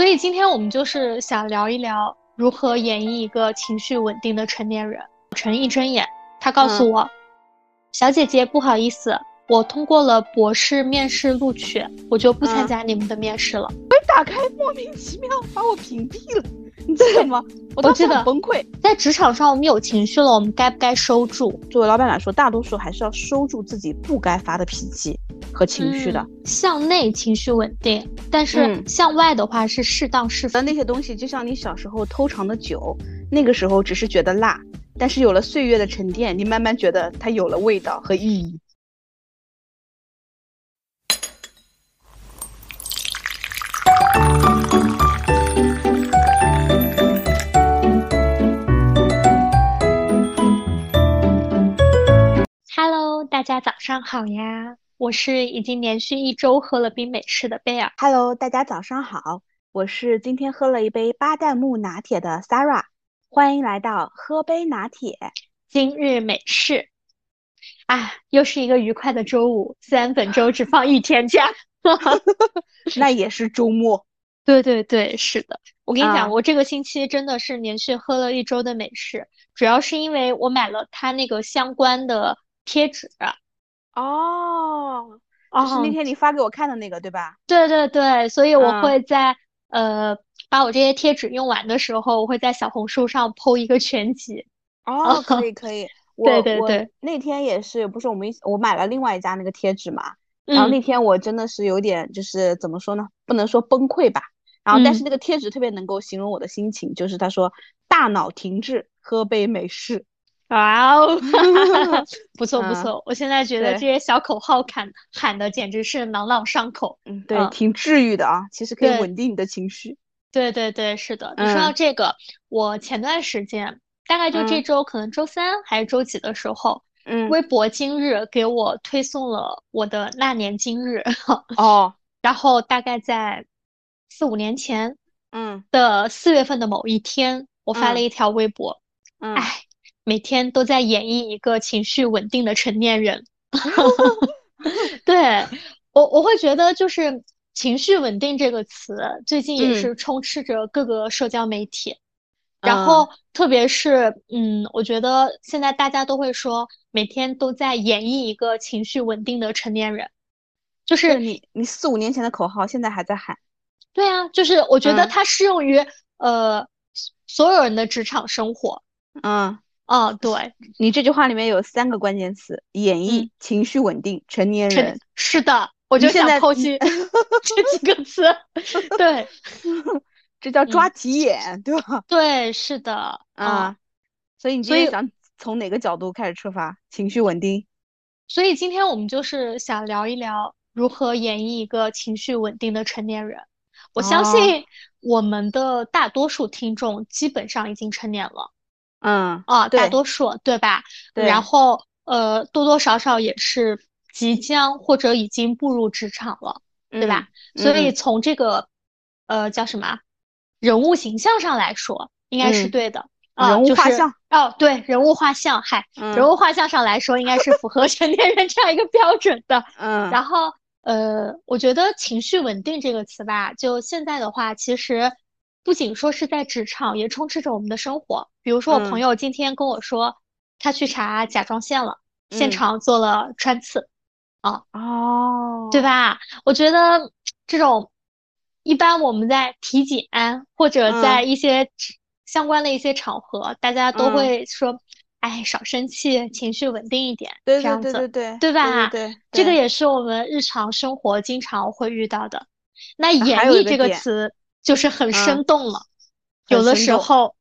所以今天我们就是想聊一聊如何演绎一个情绪稳定的成年人。陈一睁眼，他告诉我：“小姐姐，不好意思，我通过了博士面试录取，我就不参加你们的面试了。我一打开，莫名其妙把我屏蔽了。你记得吗？我当时很崩溃。在职场上，我们有情绪了，我们该不该收住？作为老板来说，大多数还是要收住自己不该发的脾气和情绪的。向内情绪稳定，但是向外的话是适当释放。那些东西就像你小时候偷尝的酒，那个时候只是觉得辣。”但是有了岁月的沉淀，你慢慢觉得它有了味道和意义。Hello，大家早上好呀！我是已经连续一周喝了冰美式的贝尔。Hello，大家早上好，我是今天喝了一杯巴旦木拿铁的 Sarah。欢迎来到喝杯拿铁，今日美式。啊，又是一个愉快的周五，虽然本周只放一天假，那也是周末。对对对，是的。我跟你讲，我这个星期真的是连续喝了一周的美式，主要是因为我买了它那个相关的贴纸。哦，就是那天你发给我看的那个，对吧？对对对，所以我会在呃。把我这些贴纸用完的时候，我会在小红书上 PO 一个全集。哦，可以可以。对对对，那天也是，不是我们一我买了另外一家那个贴纸嘛。然后那天我真的是有点，就是怎么说呢？不能说崩溃吧。然后但是那个贴纸特别能够形容我的心情，就是他说大脑停滞，喝杯美式。哇哦，不错不错。我现在觉得这些小口号喊喊的简直是朗朗上口。嗯，对，挺治愈的啊。其实可以稳定你的情绪。对对对，是的。你说到这个，我前段时间大概就这周，可能周三还是周几的时候，嗯，微博今日给我推送了我的那年今日。哦。然后大概在四五年前，嗯的四月份的某一天，我发了一条微博，嗯，哎，每天都在演绎一个情绪稳定的成年人。对我，我会觉得就是。情绪稳定这个词最近也是充斥着各个社交媒体，然后特别是嗯，我觉得现在大家都会说每天都在演绎一个情绪稳定的成年人，就是你你四五年前的口号现在还在喊，对啊，就是我觉得它适用于呃所有人的职场生活，嗯嗯，对你这句话里面有三个关键词：演绎、情绪稳定、成年人，是的。我就想剖析 这几个 词，对，这叫抓急眼，对吧？对，是的啊。所以你今天想从哪个角度开始出发？情绪稳定。所以今天我们就是想聊一聊如何演绎一个情绪稳定的成年人。我相信我们的大多数听众基本上已经成年了，嗯啊，大多数对吧？对。然后呃，多多少少也是。即将或者已经步入职场了，对吧？所以从这个，呃，叫什么人物形象上来说，应该是对的啊。人物画像哦，对，人物画像，嗨，人物画像上来说，应该是符合 成年人这样一个标准的。嗯。然后，呃，我觉得“情绪稳定”这个词吧，就现在的话，其实不仅说是在职场，也充斥着我们的生活。比如说，我朋友今天跟我说，他去查甲状腺了，现场做了穿刺。啊哦，对吧？我觉得这种一般我们在体检或者在一些相关的一些场合，大家都会说：“哎，少生气，情绪稳定一点。”对对对对对，对吧？对，这个也是我们日常生活经常会遇到的。那演绎这个词就是很生动了。有的时候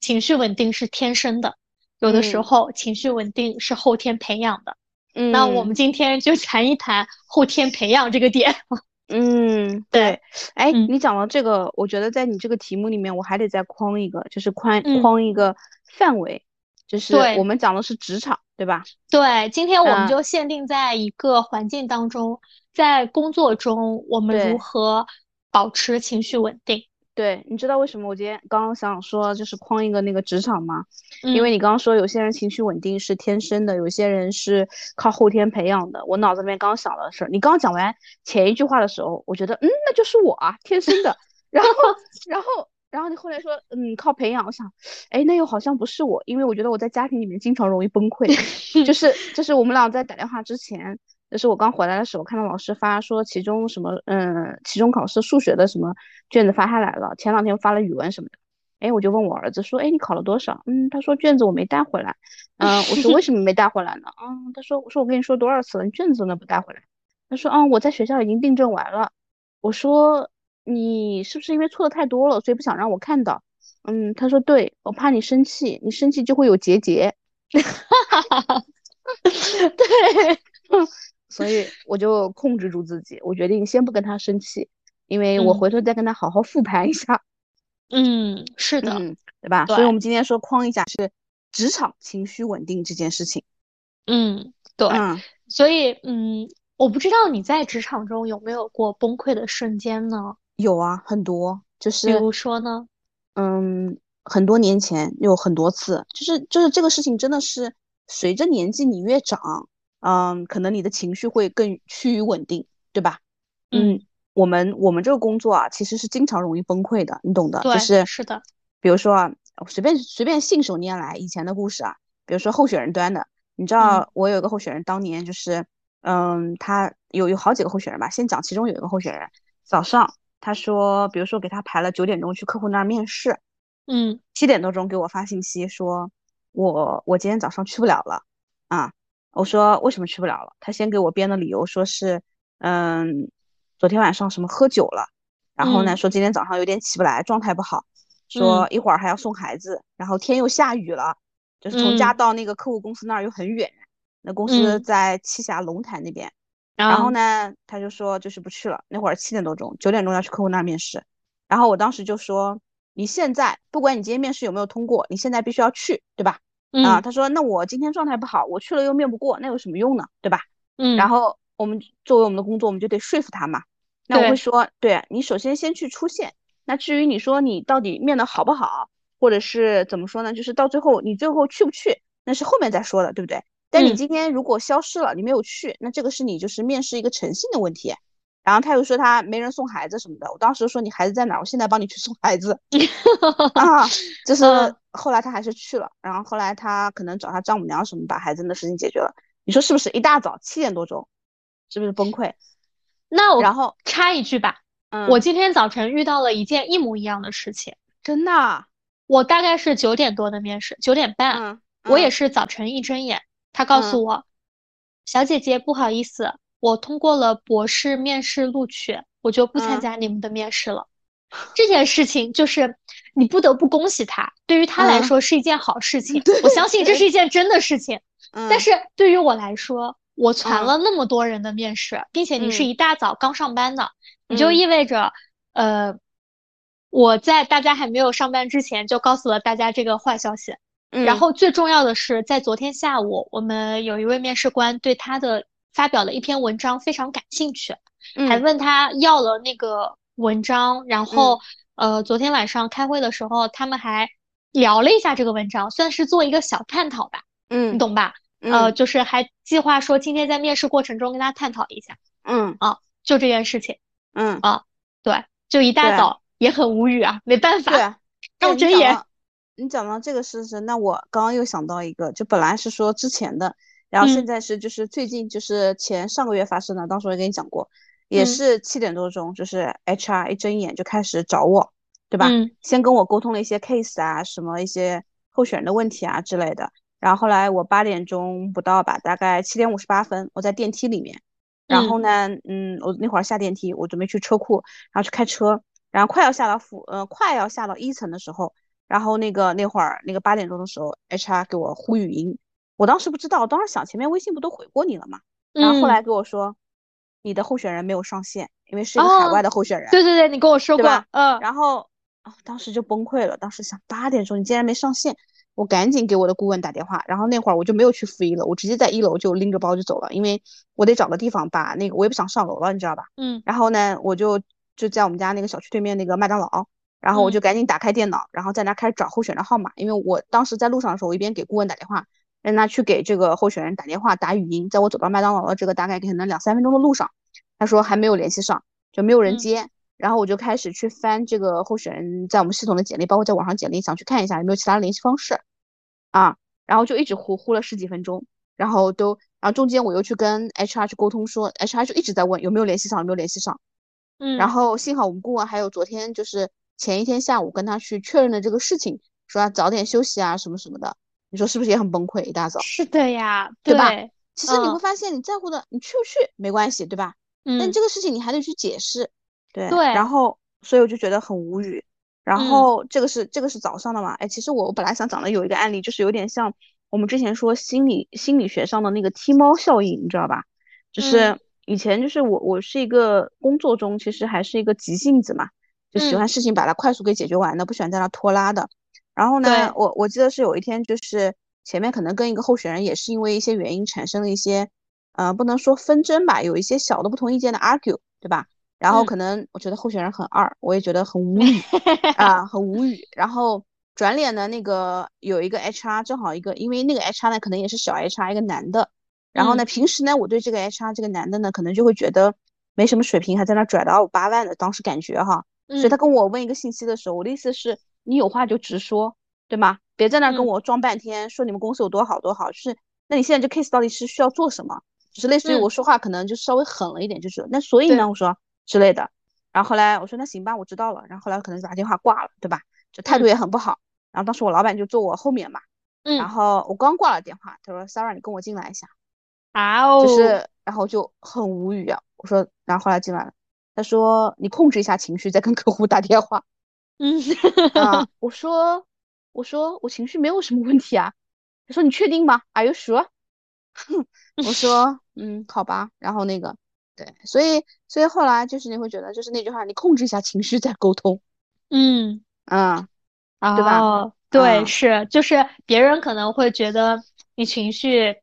情绪稳定是天生的，有的时候情绪稳定是后天培养的。嗯，那我们今天就谈一谈后天培养这个点。嗯，对。哎，你讲到这个，我觉得在你这个题目里面，我还得再框一个，就是框框一个范围，就是我们讲的是职场，对吧？对，今天我们就限定在一个环境当中，在工作中，我们如何保持情绪稳定。对，你知道为什么我今天刚刚想说就是框一个那个职场吗？因为你刚刚说有些人情绪稳定是天生的，有些人是靠后天培养的。我脑子里面刚想的是，你刚刚讲完前一句话的时候，我觉得嗯，那就是我啊，天生的。然后，然后然后你后来说，嗯，靠培养，我想，哎，那又好像不是我，因为我觉得我在家庭里面经常容易崩溃，就是就是我们俩在打电话之前，就是我刚回来的时候，看到老师发说期中什么，嗯，期中考试数学的什么卷子发下来了，前两天发了语文什么的，哎，我就问我儿子说，哎，你考了多少？嗯，他说卷子我没带回来，嗯，我说为什么没带回来呢？嗯，他说，我说我跟你说多少次了，你卷子都不带回来，他说，嗯，我在学校已经订正完了，我说。你是不是因为错的太多了，所以不想让我看到？嗯，他说对，我怕你生气，你生气就会有结节。哈哈哈，对，所以我就控制住自己，我决定先不跟他生气，因为我回头再跟他好好复盘一下。嗯，是的，对吧？所以我们今天说框一下是职场情绪稳定这件事情。嗯，对，嗯所以嗯，我不知道你在职场中有没有过崩溃的瞬间呢？有啊，很多，就是比如说呢，嗯，很多年前有很多次，就是就是这个事情真的是随着年纪你越长，嗯，可能你的情绪会更趋于稳定，对吧？嗯，我们我们这个工作啊，其实是经常容易崩溃的，你懂的，就是是的。比如说啊，随便随便信手拈来以前的故事啊，比如说候选人端的，你知道我有一个候选人，当年就是，嗯，他有有好几个候选人吧，先讲其中有一个候选人，早上。他说，比如说给他排了九点钟去客户那儿面试，嗯，七点多钟给我发信息说，我我今天早上去不了了，啊，我说为什么去不了了？他先给我编的理由说是，嗯，昨天晚上什么喝酒了，然后呢说今天早上有点起不来，状态不好，说一会儿还要送孩子，然后天又下雨了，就是从家到那个客户公司那儿又很远，那公司在栖霞龙潭那边。然后呢，他就说就是不去了。那会儿七点多钟，九点钟要去客户那儿面试。然后我当时就说，你现在不管你今天面试有没有通过，你现在必须要去，对吧？啊，他说那我今天状态不好，我去了又面不过，那有什么用呢？对吧？嗯。然后我们作为我们的工作，我们就得说服他嘛。那我会说，对你首先先去出现。那至于你说你到底面的好不好，或者是怎么说呢？就是到最后你最后去不去，那是后面再说的，对不对？但你今天如果消失了，你没有去，那这个是你就是面试一个诚信的问题。然后他又说他没人送孩子什么的，我当时说你孩子在哪儿？我现在帮你去送孩子。啊，就是后来他还是去了，然后后来他可能找他丈母娘什么把孩子的事情解决了。你说是不是？一大早七点多钟，是不是崩溃？那我然后插一句吧，我今天早晨遇到了一件一模一样的事情，真的。我大概是九点多的面试，九点半，我也是早晨一睁眼。他告诉我，小姐姐，不好意思，我通过了博士面试录取，我就不参加你们的面试了。这件事情就是你不得不恭喜他，对于他来说是一件好事情。我相信这是一件真的事情。但是对于我来说，我传了那么多人的面试，并且你是一大早刚上班的，你就意味着，呃，我在大家还没有上班之前就告诉了大家这个坏消息。然后最重要的是，在昨天下午，我们有一位面试官对他的发表了一篇文章非常感兴趣，还问他要了那个文章。然后，呃，昨天晚上开会的时候，他们还聊了一下这个文章，算是做一个小探讨吧。嗯，你懂吧？呃，就是还计划说今天在面试过程中跟他探讨一下。嗯，啊，就这件事情。嗯，啊，对，就一大早也很无语啊，没办法，对让睁眼。你讲到这个事实，那我刚刚又想到一个，就本来是说之前的，然后现在是就是最近就是前上个月发生的，当时我也跟你讲过，也是七点多钟，就是 HR 一睁眼就开始找我，对吧？先跟我沟通了一些 case 啊，什么一些候选人的问题啊之类的，然后后来我八点钟不到吧，大概七点五十八分，我在电梯里面，然后呢，嗯，我那会儿下电梯，我准备去车库，然后去开车，然后快要下到负，呃，快要下到一层的时候。然后那个那会儿那个八点钟的时候，HR 给我呼语音，我当时不知道，当时想前面微信不都回过你了吗？然后后来给我说，你的候选人没有上线，因为是一个海外的候选人。对对对，你跟我说过。嗯。然后啊，当时就崩溃了，当时想八点钟你竟然没上线，我赶紧给我的顾问打电话。然后那会儿我就没有去负一楼，我直接在一楼就拎着包就走了，因为我得找个地方把那个我也不想上楼了，你知道吧？嗯。然后呢，我就就在我们家那个小区对面那个麦当劳。然后我就赶紧打开电脑，然后在那开始找候选人号码，因为我当时在路上的时候，我一边给顾问打电话，让他去给这个候选人打电话打语音，在我走到麦当劳的这个大概可能两三分钟的路上，他说还没有联系上，就没有人接。然后我就开始去翻这个候选人在我们系统的简历，包括在网上简历，想去看一下有没有其他联系方式啊。然后就一直呼呼了十几分钟，然后都，然后中间我又去跟 HR 去沟通，说 HR 就一直在问有没有联系上，有没有联系上。嗯，然后幸好我们顾问还有昨天就是前一天下午跟他去确认的这个事情，说要早点休息啊什么什么的。你说是不是也很崩溃？一大早是的呀，对吧？其实你会发现，你在乎的，你去不去没关系，对吧？嗯。但这个事情你还得去解释，对。对。然后，所以我就觉得很无语。然后这个是这个是早上的嘛？哎，其实我我本来想讲的有一个案例，就是有点像我们之前说心理心理学上的那个踢猫效应，你知道吧？就是以前就是我我是一个工作中其实还是一个急性子嘛，就喜欢事情把它快速给解决完的，不喜欢在那拖拉的。然后呢，我我记得是有一天就是前面可能跟一个候选人也是因为一些原因产生了一些，呃，不能说纷争吧，有一些小的不同意见的 argue，对吧？然后可能我觉得候选人很二，我也觉得很无语 啊，很无语。然后转脸呢，那个有一个 HR，正好一个，因为那个 HR 呢可能也是小 HR，一个男的。然后呢，平时呢我对这个 HR 这个男的呢可能就会觉得没什么水平，还在那拽的二五八万的，当时感觉哈。所以他跟我问一个信息的时候，我的意思是，你有话就直说，对吗？别在那跟我装半天，说你们公司有多好多好。就是，那你现在这 case 到底是需要做什么？就是类似于我说话可能就稍微狠了一点，就是那所以呢，我说。之类的，然后后来我说那行吧，我知道了。然后后来可能就把电话挂了，对吧？就态度也很不好。然后当时我老板就坐我后面嘛，嗯，然后我刚挂了电话，他说 Sarah，你跟我进来一下。啊哦，就是，然后就很无语啊。我说，然后后来进来了，他说你控制一下情绪，再跟客户打电话。嗯，啊，我说，我说我情绪没有什么问题啊。他说你确定吗？Are you sure？哼，我说，嗯，好吧。然后那个。对，所以所以后来就是你会觉得，就是那句话，你控制一下情绪再沟通。嗯啊，对吧？哦对，是，就是别人可能会觉得你情绪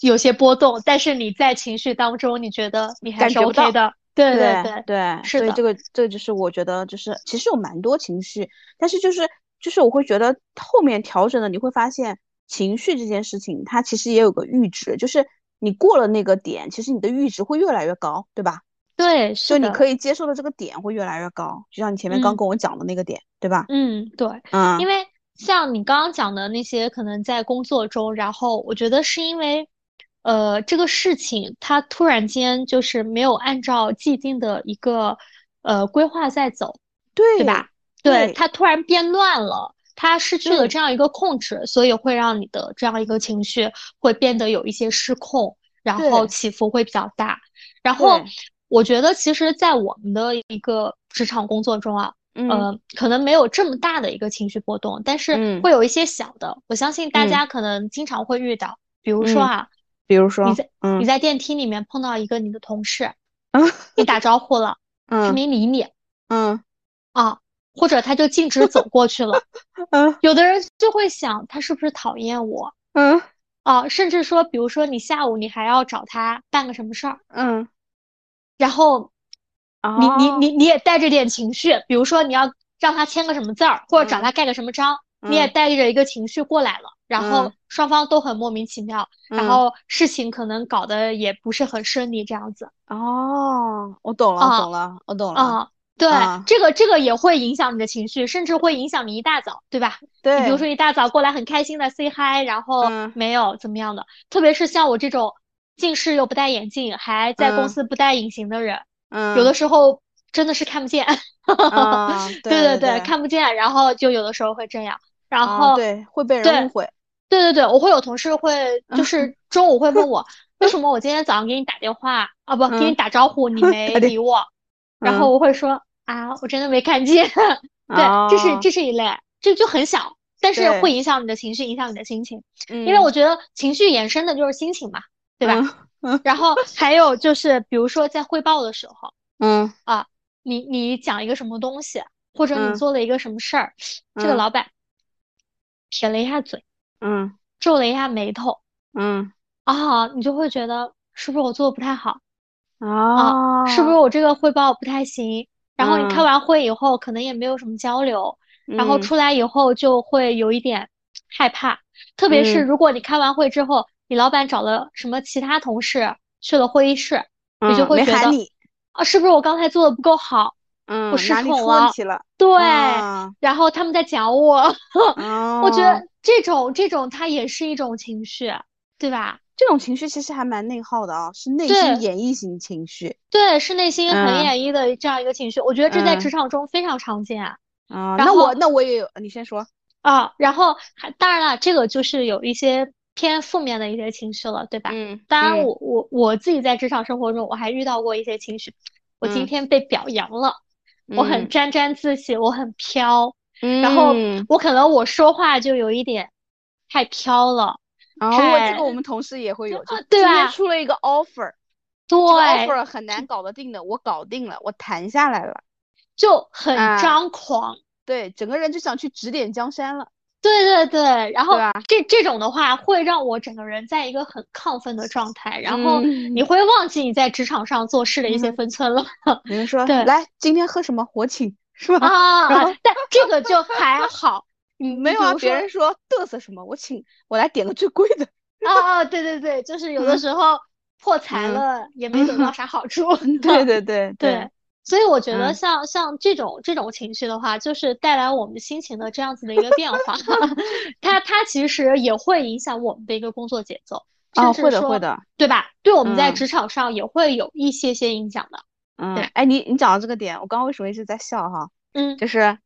有些波动，但是你在情绪当中，你觉得你还是 OK 的。对对对对，是的。这个这个就是我觉得就是其实有蛮多情绪，但是就是就是我会觉得后面调整了，你会发现情绪这件事情它其实也有个阈值，就是。你过了那个点，其实你的阈值会越来越高，对吧？对，就你可以接受的这个点会越来越高，就像你前面刚跟我讲的那个点，对吧？嗯，对，嗯，因为像你刚刚讲的那些，可能在工作中，然后我觉得是因为，呃，这个事情它突然间就是没有按照既定的一个呃规划在走，对，对吧？对，它突然变乱了。它失去了这样一个控制，所以会让你的这样一个情绪会变得有一些失控，然后起伏会比较大。然后我觉得，其实，在我们的一个职场工作中啊，呃，可能没有这么大的一个情绪波动，但是会有一些小的。我相信大家可能经常会遇到，比如说啊，比如说你在你在电梯里面碰到一个你的同事，嗯你打招呼了，嗯他没理你，嗯，啊。或者他就径直走过去了，嗯，有的人就会想他是不是讨厌我，嗯，啊，甚至说，比如说你下午你还要找他办个什么事儿，嗯，然后，你你你你也带着点情绪，比如说你要让他签个什么字儿，或者找他盖个什么章，你也带着一个情绪过来了，然后双方都很莫名其妙，然后事情可能搞得也不是很顺利，这样子。哦，我懂了，懂了，我懂了。啊。对，这个这个也会影响你的情绪，甚至会影响你一大早，对吧？对，你比如说一大早过来很开心的 say hi，然后没有怎么样的，特别是像我这种近视又不戴眼镜，还在公司不戴隐形的人，嗯，有的时候真的是看不见，对对对，看不见，然后就有的时候会这样，然后对会被人误会，对对对，我会有同事会就是中午会问我，为什么我今天早上给你打电话啊，不给你打招呼你没理我。然后我会说啊，我真的没看见。对，这是这是一类，这就很小，但是会影响你的情绪，影响你的心情。嗯，因为我觉得情绪衍生的就是心情嘛，对吧？嗯。然后 还有就是，比如说在汇报的时候，嗯啊，你你讲一个什么东西，或者你做了一个什么事儿，这个老板撇了一下嘴，嗯，皱了一下眉头，嗯啊，你就会觉得是不是我做的不太好？啊，是不是我这个汇报不太行？然后你开完会以后，可能也没有什么交流，然后出来以后就会有一点害怕。特别是如果你开完会之后，你老板找了什么其他同事去了会议室，你就会觉得啊，是不是我刚才做的不够好？嗯，不失哪里出宠了？对，啊然后他们在讲我，我觉哦得这种这种它也是一种情绪，对吧？这种情绪其实还蛮内耗的啊，是内心演绎型情绪对，是内心很嗯演绎的这样一个情绪，我觉得这在嗯职场中非常常见啊。然那我那我也有，你先说。啊。然后还当然了，这个就是有一些偏负面的一些情绪了，对吧？嗯，当然嗯我，我我自己在职场生活中，我还遇到过一些情绪。我今嗯天被表扬了，我很嗯。沾沾自喜，我很飘，然后嗯。我可能我说话就有一点太飘了，然后我这太个我们同事也会有，就啊对今天出了一个 offer，对，offer 很难搞得定的，我搞定了，我谈下来了，就很啊。张狂。对，整个人就想去指点江山了。对对对，然后这这种的话会让我整个人在一个很亢奋的状态，然后嗯你会忘记你在职场上做事的一些嗯分寸了。你们说，对来，今天喝什么？我请，是吧？啊但这个就还好，你没有别人说嘚瑟什么，我请，我来点个最贵的。啊啊，对对对，就是有的嗯时候破财嗯了也没得到 啥好处。对对对对，所以我觉得嗯像像这种这种情绪的话，就是带来我们心情的这样子的一个变化，它它其实也会影响我们的一个工作节奏，啊，会的甚至说会的，对吧？对我们在嗯职场上也会有一些些影响的。对，嗯哎，你你讲到这个点，我刚刚为什么一直在笑哈？嗯就是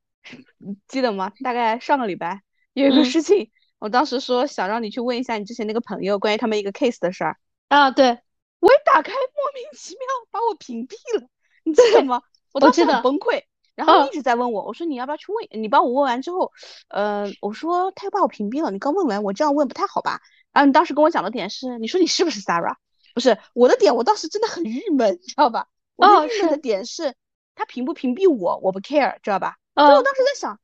你 记得吗？大概上个礼拜有一个嗯事情，我当时说想让你去问一下你之前那个朋友关于他们一个 case 的事儿，啊，对，我一打开莫名其妙把我屏蔽了，你记得吗？我当时很崩溃，然后一直在问我，我说你要不要去问？你帮我问完之后，呃，我说他又把我屏蔽了，你刚问完，我这样问不太好吧？然后你当时跟我讲的点是，你说你是不是 Sarah？不是，我的点我当时真的很郁闷，你知道吧？我郁闷的点是他屏不屏蔽我，我不 care，知道吧？所以我嗯当时在想，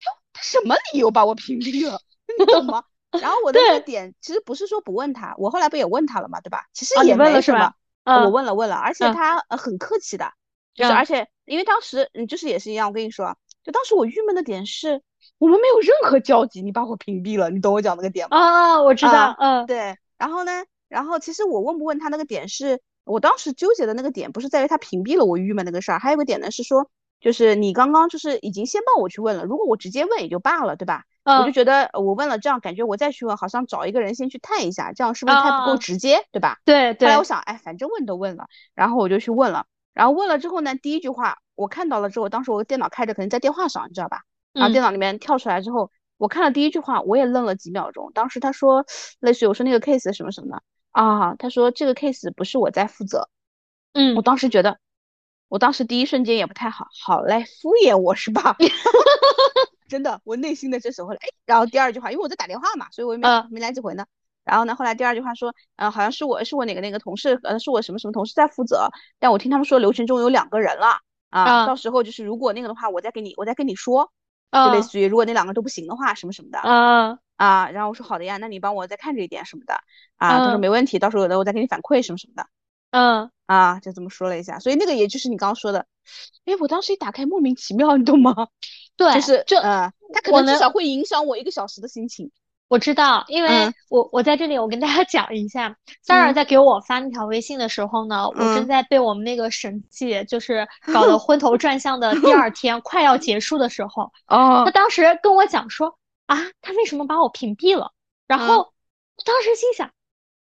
他他什么理由把我屏蔽了？你懂吗？然后我的那个点其实不是说不问他，我后来不也问他了嘛，对吧？其实也没什么我嗯问了问了，而且嗯他呃很客气的，就是嗯而且因为当时嗯就是也是一样，我跟你说，就当时我郁闷的点是我们没有任何交集，你把我屏蔽了，你懂我讲那个点吗？啊，我知道啊，嗯对，然后呢，然后其实我问不问他那个点是，我当时纠结的那个点不是在于他屏蔽了我郁闷那个事儿，还有个点呢是说，就是你刚刚就是已经先帮我去问了，如果我直接问也就罢了，对吧？我就嗯，觉得呃我问了，这样感觉我再去问，好像找一个人先去探一下，这样是不是太不够啊直接，对吧？对对后来我想，哎，反正问都问了，然后我就去问了，然后问了之后呢，第一句话我看到了之后，当时我电脑开着，可能在电话上，你知道吧？然后嗯电脑里面跳出来之后，我看了第一句话，我也愣了几秒钟。当时他说，类似于我说那个 case 什么什么的啊，他说这个 case 不是我在负责。嗯我嗯，当时觉得，我当时第一瞬间也不太好，好嘞，敷衍我是吧？真的，我内心的这时候来，哎，然后第二句话，因为我在打电话嘛，所以我也没嗯没来及回呢。然后呢，后来第二句话说，呃，好像是我是我哪个那个同事，呃，是我什么什么同事在负责，但我听他们说流程中有两个人了啊，嗯到时候就是如果那个的话，我再给你我再跟你说，就类嗯似于如果那两个都不行的话，什么什么的嗯啊。然后我说好的呀，那你帮我再看着一点什么的啊。他说嗯没问题，到时候有的我再给你反馈什么什么的嗯，啊，就这么说了一下。所以那个也就是你刚刚说的，哎，我当时一打开莫名其妙，你懂吗？对，就是就呃，他可能至少会影响我一个小时的心情。我知道，因为嗯我我在这里，我跟大家 讲一下，Sarah 嗯在给我发那条微信的时候呢，我正嗯在被我们那个审计就是搞得昏头转向的第二 天快要结束的时候，哦他当时跟我讲说啊，他为什么把我屏蔽了？然嗯后我当时心想，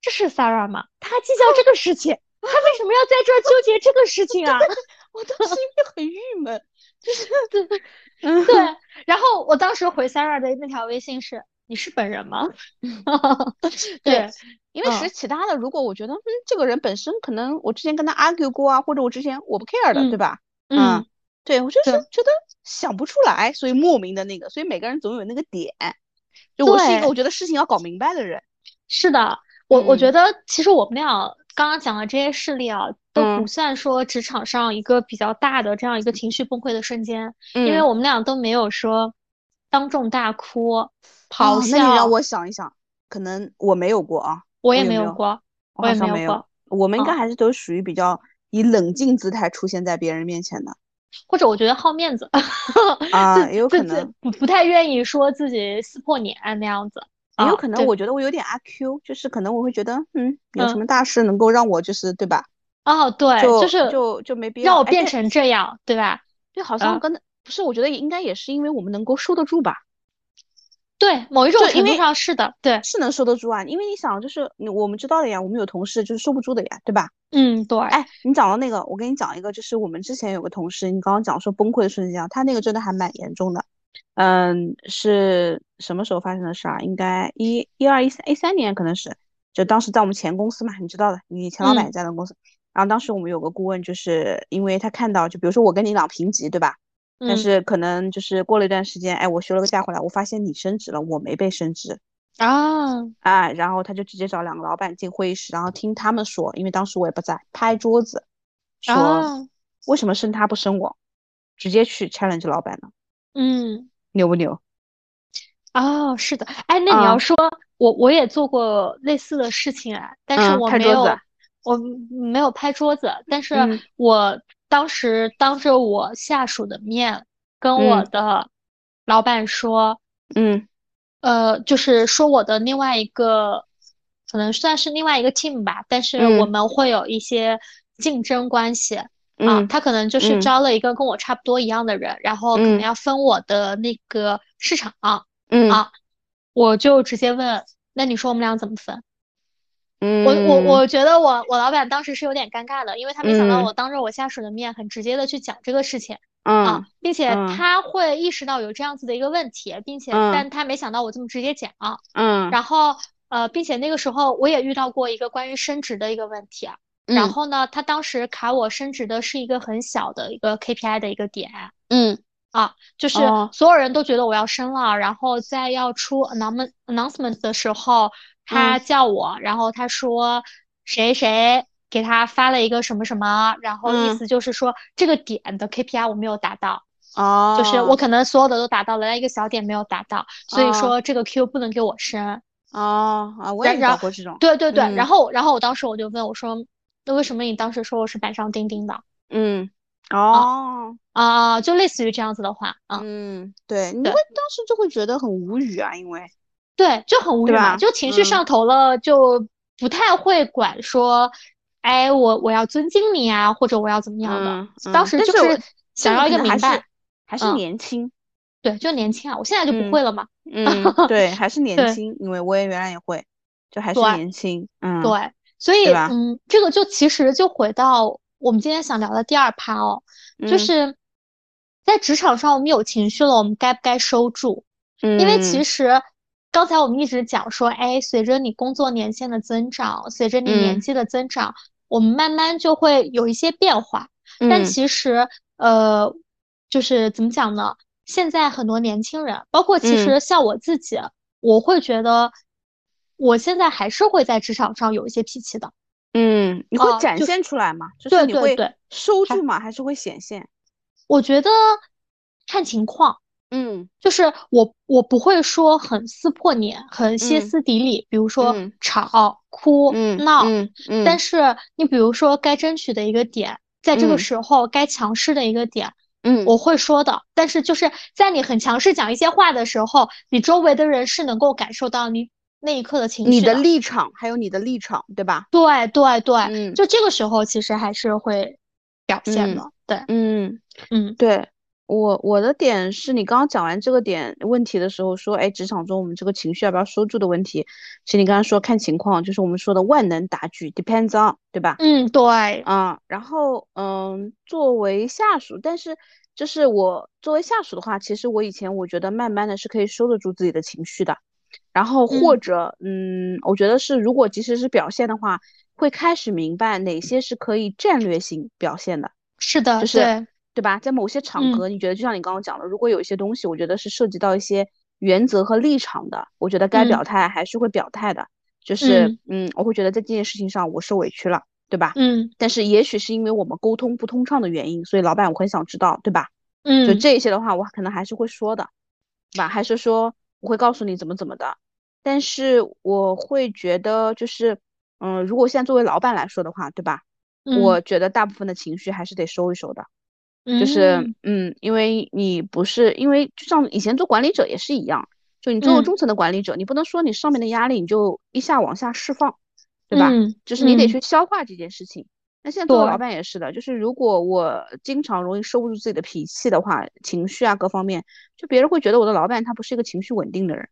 这是 Sarah 吗？他还计较这个事情，他为什么要在这儿纠结这个事情啊？我当时因为很郁闷，就是对嗯对，然后我当时回 Sarah 的那条微信是：你是本人吗？对，因为其实嗯其他的，如果我觉得嗯这个人本身可能我之前跟他 argue 过啊，或者我之前我不 care 的，对嗯吧？嗯，对我就是觉得想不出来，所以莫名的那个，所以每个人总有那个点。就我是一个我觉得事情要搞明白的人。是的，我我觉嗯得其实我们俩刚刚讲的这些事例啊，都不嗯算说职场上一个比较大的这样一个情绪崩溃的瞬间，因为嗯我们俩都没有说当众大哭、哦咆那你让，我想一想，可能我没有过啊，我也没有过，我我也没有。过，我们应该嗯还是都属于比较以冷静姿态出现在别人面前的或者我觉得好面子，啊，也有可能，不不太愿意说自己撕破脸那样子啊，也有可能，我觉得我有点阿 Q，就是可能我会觉得，嗯，有什嗯，么大事能够让我就是对吧，哦，对，就就是就就没必要。让，我变成这样，对吧？对，好像跟不是，我觉得应该也是因为我们能够收得住吧。对，某一种程度上是的，对，是能收得住啊。因为你想，就是我们知道的呀，我们有同事就是收不住的呀，对吧？嗯，对。哎，你讲到那个，我跟你讲一个，就是我们之前有个同事，你刚刚讲说崩溃的瞬间，他那个真的还蛮严重的。嗯，是什么时候发生的事啊？应该一一二一三一三年，可能是，就当时在我们前公司嘛，你知道的，你前老板在的公司。然后当时我们有个顾问，就是因为他看到，就比如说我跟你俩平级，对吧？但是可能就是过了一段时间，哎，我休了个假回来，我发现你升职了，我没被升职啊啊！然后他就直接找两个老板进会议室，然后听他们说，因为当时我也不在，拍桌子说为什么升他不升我，直接去 challenge 老板了。嗯，牛不牛？哦，是的，哎，那你要说我我也做过类似的事情啊，但是我没有，我没有拍桌子，但是我。当时当着我下属的面，跟我的老板说，嗯，呃，就是说我的另外一个，可能算是另外一个 team 吧，但是我们会有一些竞争关系。啊，他可能就是招了一个跟我差不多一样的人，然后可能要分我的那个市场，嗯。啊，我就直接问，那你说我们俩怎么分？嗯，我我我觉得我我老板当时是有点尴尬的，因为他没想到我当着我下属的面很直接的去讲这个事情，啊，并且他会意识到有这样子的一个问题，并且但他没想到我这么直接讲，嗯，然后呃，并且那个时候我也遇到过一个关于升职的一个问题，然后呢，他当时卡我升职的是一个很小的一个 KPI 的一个点，嗯，啊，就是所有人都觉得我要升了，然后在要出 announcement announcement 的时候。他叫我，然后他说谁谁给他发了一个什么什么，然后意思就是说这个点的 KPI 我没有达到，哦，就是我可能所有的都达到了，但一个小点没有达到，所以说这个 Q 不能给我升。哦啊，我也搞过这种。对对对，然后然后我当时我就问我说，那为什么你当时说我是板上钉钉的？嗯，哦啊，就类似于这样子的话，嗯，对，你会当时就会觉得很无语啊，因为。对，就很无语嘛，就情绪上头了，就不太会管说，哎，我我要尊敬你啊，或者我要怎么样的。当时就是想要一个明白，还是年轻，对，就年轻啊，我现在就不会了嘛。嗯，对，还是 年轻，因为我也原来也会，就还是年轻。嗯，对，所以嗯，这个就其实就回到我们今天想聊的第二趴哦，就是在职场上我们有情绪了，我们该不该收住？嗯，因为其实。刚才我们一直讲说，哎，随着你工作年限的增长，随着你年纪的增长，我们慢慢就会有一些变化。但其实，呃，就是怎么讲呢？现在很多年轻人，包括其实像我自己，我会觉得，我现在还是会在职场上有一些脾气的。嗯，你会展现出来吗？就是你会收住吗？还是会显现？我觉得看情况。嗯，就是我，我不会说很撕破脸、很歇斯底里，比如说吵、哭、闹。嗯嗯。但是你比如说该争取的一个点，在这个时候该强势的一个点，嗯，我会说的。但是就是在你很强势讲一些话的时候，你周围的人是能够感受到你那一刻的情绪。你的立场还有你的立场，对吧？对对对，嗯就这个时候其实还是会表现的。对，嗯嗯，对。我我的点是你刚刚讲完这个点问题的时候说，哎，职场中我们这个情绪要不要收住的问题，其实你刚刚说看情况，就是我们说的万能答句，depends on，对吧？嗯，对，啊，然后嗯，作为下属，但是就是我作为下属的话，其实我以前我觉得慢慢的是可以收得住自己的情绪的，然后或者嗯，我觉得是如果即使是表现的话，会开始明白哪些是可以战略性表现的，是的，就是。对吧？在某些场合，你觉得就像你刚刚讲的，如果有一些东西，我觉得是涉及到一些原则和立场的，我觉得该表态还是会表态的。就是，嗯，我会觉得在这件事情上我受委屈了，对吧？嗯。但是也许是因为我们沟通不通畅的原因，所以老板我很想知道，对吧？嗯。就这些的话，我可能还是会说的，对吧？还是说我会告诉你怎么怎么的。但是我会觉得，就是，嗯，如果现在作为老板来说的话，对吧？我觉得大部分的情绪还是得收一收的。就是嗯，因为你不是因为就像以前做管理者也是一样，就你作为中层的管理者，你不能说你上面的压力你就一下往下释放，对吧？就是你得去消化这件事情，那现在做老板也是的，就是如果我经常容易收不住自己的脾气的话，情绪啊各方面，就别人会觉得我的老板他不是一个情绪稳定的人。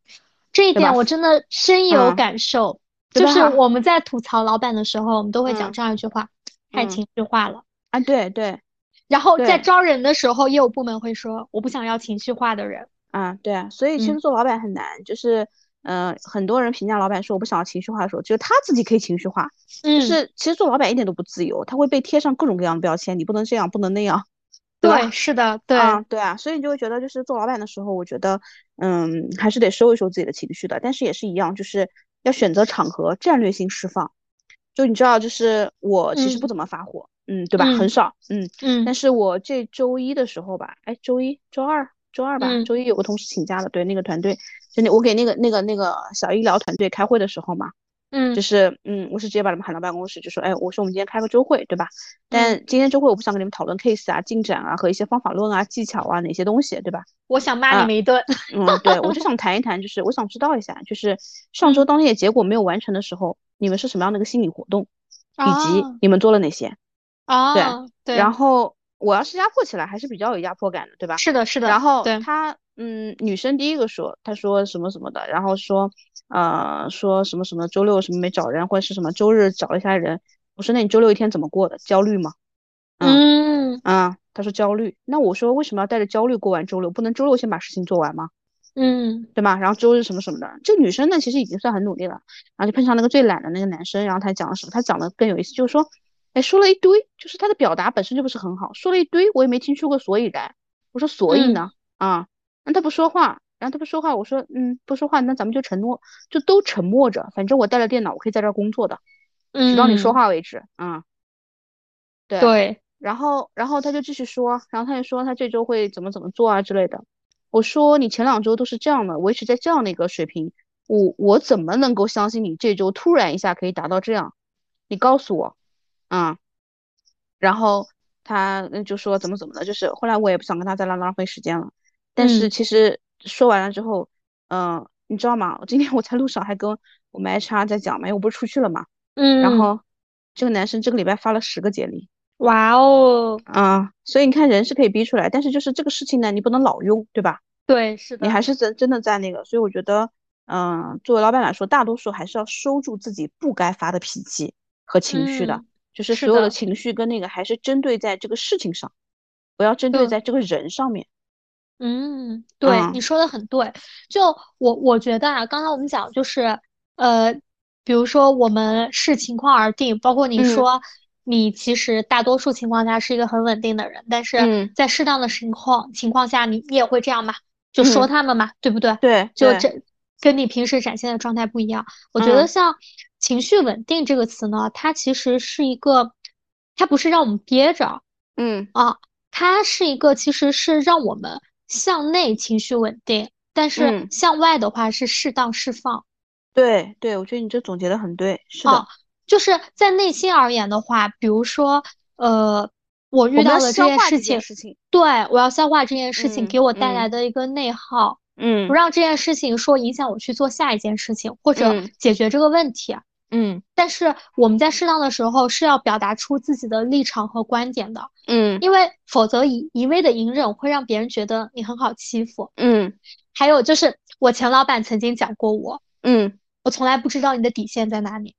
这一点我真的深有感受。就是我们在吐槽老板的时候，我们都会讲这样一句话：太情绪化了啊！对对。然后在招人的时候，业务部门会说：我不想要情绪化的人啊。对啊，所以其实做老板很难，就是。嗯，很多人评价老板说我不想要情绪化的时候，就是他自己可以情绪化。嗯，就是其实做老板一点都不自由，他会被贴上各种各样的标签，你不能这样，不能那样。对，是的，对啊，对啊，所以你就会觉得，就是做老板的时候，我觉得，嗯，还是得收一收自己的情绪的。但是也是一样，就是要选择场合，战略性释放。就你知道，就是我其实不怎么发火，嗯，对吧？很少，嗯嗯。但是我这周一的时候吧，哎，周一、周二。周二吧，周一有个同事请假了，对那个团队，就那我给那个那个那个小医疗团队开会的时候嘛，嗯，就是嗯，我是直接把他们喊到办公室，就说，哎，我说我们今天开个周会，对吧？但今天周会我不想跟你们讨论 case 啊、进展啊和一些方法论啊、技巧啊哪些东西，对吧？我想骂你们一顿。嗯，对，我就想谈一谈，就是我想知道一下，就是上周当天结果没有完成的时候，你们是什么样的一个心理活动，以及你们做了哪些？啊，对对，然后。我要是压迫起来，还是比较有压迫感的，对吧？是的，是的。然后他，嗯，女生第一个说，她说什么什么的，然后说，呃，说什么什么周六什么没找人，或者是什么周日找了一下人。我说那你周六一天怎么过的？焦虑吗？嗯啊，她说焦虑。那我说为什么要带着焦虑过完周六？不能周六先把事情做完吗？嗯，对吧？然后周日什么什么的，这女生呢其实已经算很努力了。然后就碰上那个最懒的那个男生，然后他讲了什么？他讲的更有意思，就是说。哎，说了一堆，就是他的表达本身就不是很好。说了一堆，我也没听出个所以然。我说所以呢？啊，那他不说话，然后他不说话，我说嗯，不说话，那咱们就沉默，就都沉默着。反正我带了电脑，我可以在这儿工作的，直到你说话为止。啊，对对。然后，然后他就继续说，然后他就说他这周会怎么怎么做啊之类的。我说你前两周都是这样的，维持在这样的一个水平，我我怎么能够相信你这周突然一下可以达到这样？你告诉我。嗯，然后他就说怎么怎么的，就是后来我也不想跟他再浪浪费时间了。但是其实说完了之后，嗯，你知道吗？今天我在路上还跟我们 HR 在讲嘛，因为我不是出去了嘛。嗯。然后这个男生这个礼拜发了十个简历。哇哦。啊，所以你看人是可以逼出来，但是就是这个事情呢，你不能老用，对吧？对，是的。你还是真真的在那个，所以我觉得，嗯，作为老板来说，大多数还是要收住自己不该发的脾气和情绪的。就是所有的情绪跟那个还是针对在这个事情上，不要针对在这个人上面。嗯，对，你说的很对。就我我觉得啊，刚才我们讲就是，呃，比如说我们视情况而定，包括你说你其实大多数情况下是一个很稳定的人，但是在适当的情况情况下，你你也会这样嘛？就说他们嘛，对不对？对，就这跟你平时展现的状态不一样。我觉得像。情绪稳定这个词呢，它其实是一个，它不是让我们憋着，嗯啊，它是一个，其实是让我们向内情绪稳定，但是向外的话是适当释放。对对，我觉得你这总结的很对，是的，就是在内心而言的话，比如说，呃，我遇到了这件事情，对我要消化这件事情给我带来的一个内耗，嗯，不让这件事情说影响我去做下一件事情或者解决这个问题。嗯，但是我们在适当的时候是要表达出自己的立场和观点的，嗯，因为否则一一味的隐忍会让别人觉得你很好欺负，嗯，还有就是我前老板曾经讲过我，嗯，我从来不知道你的底线在哪里，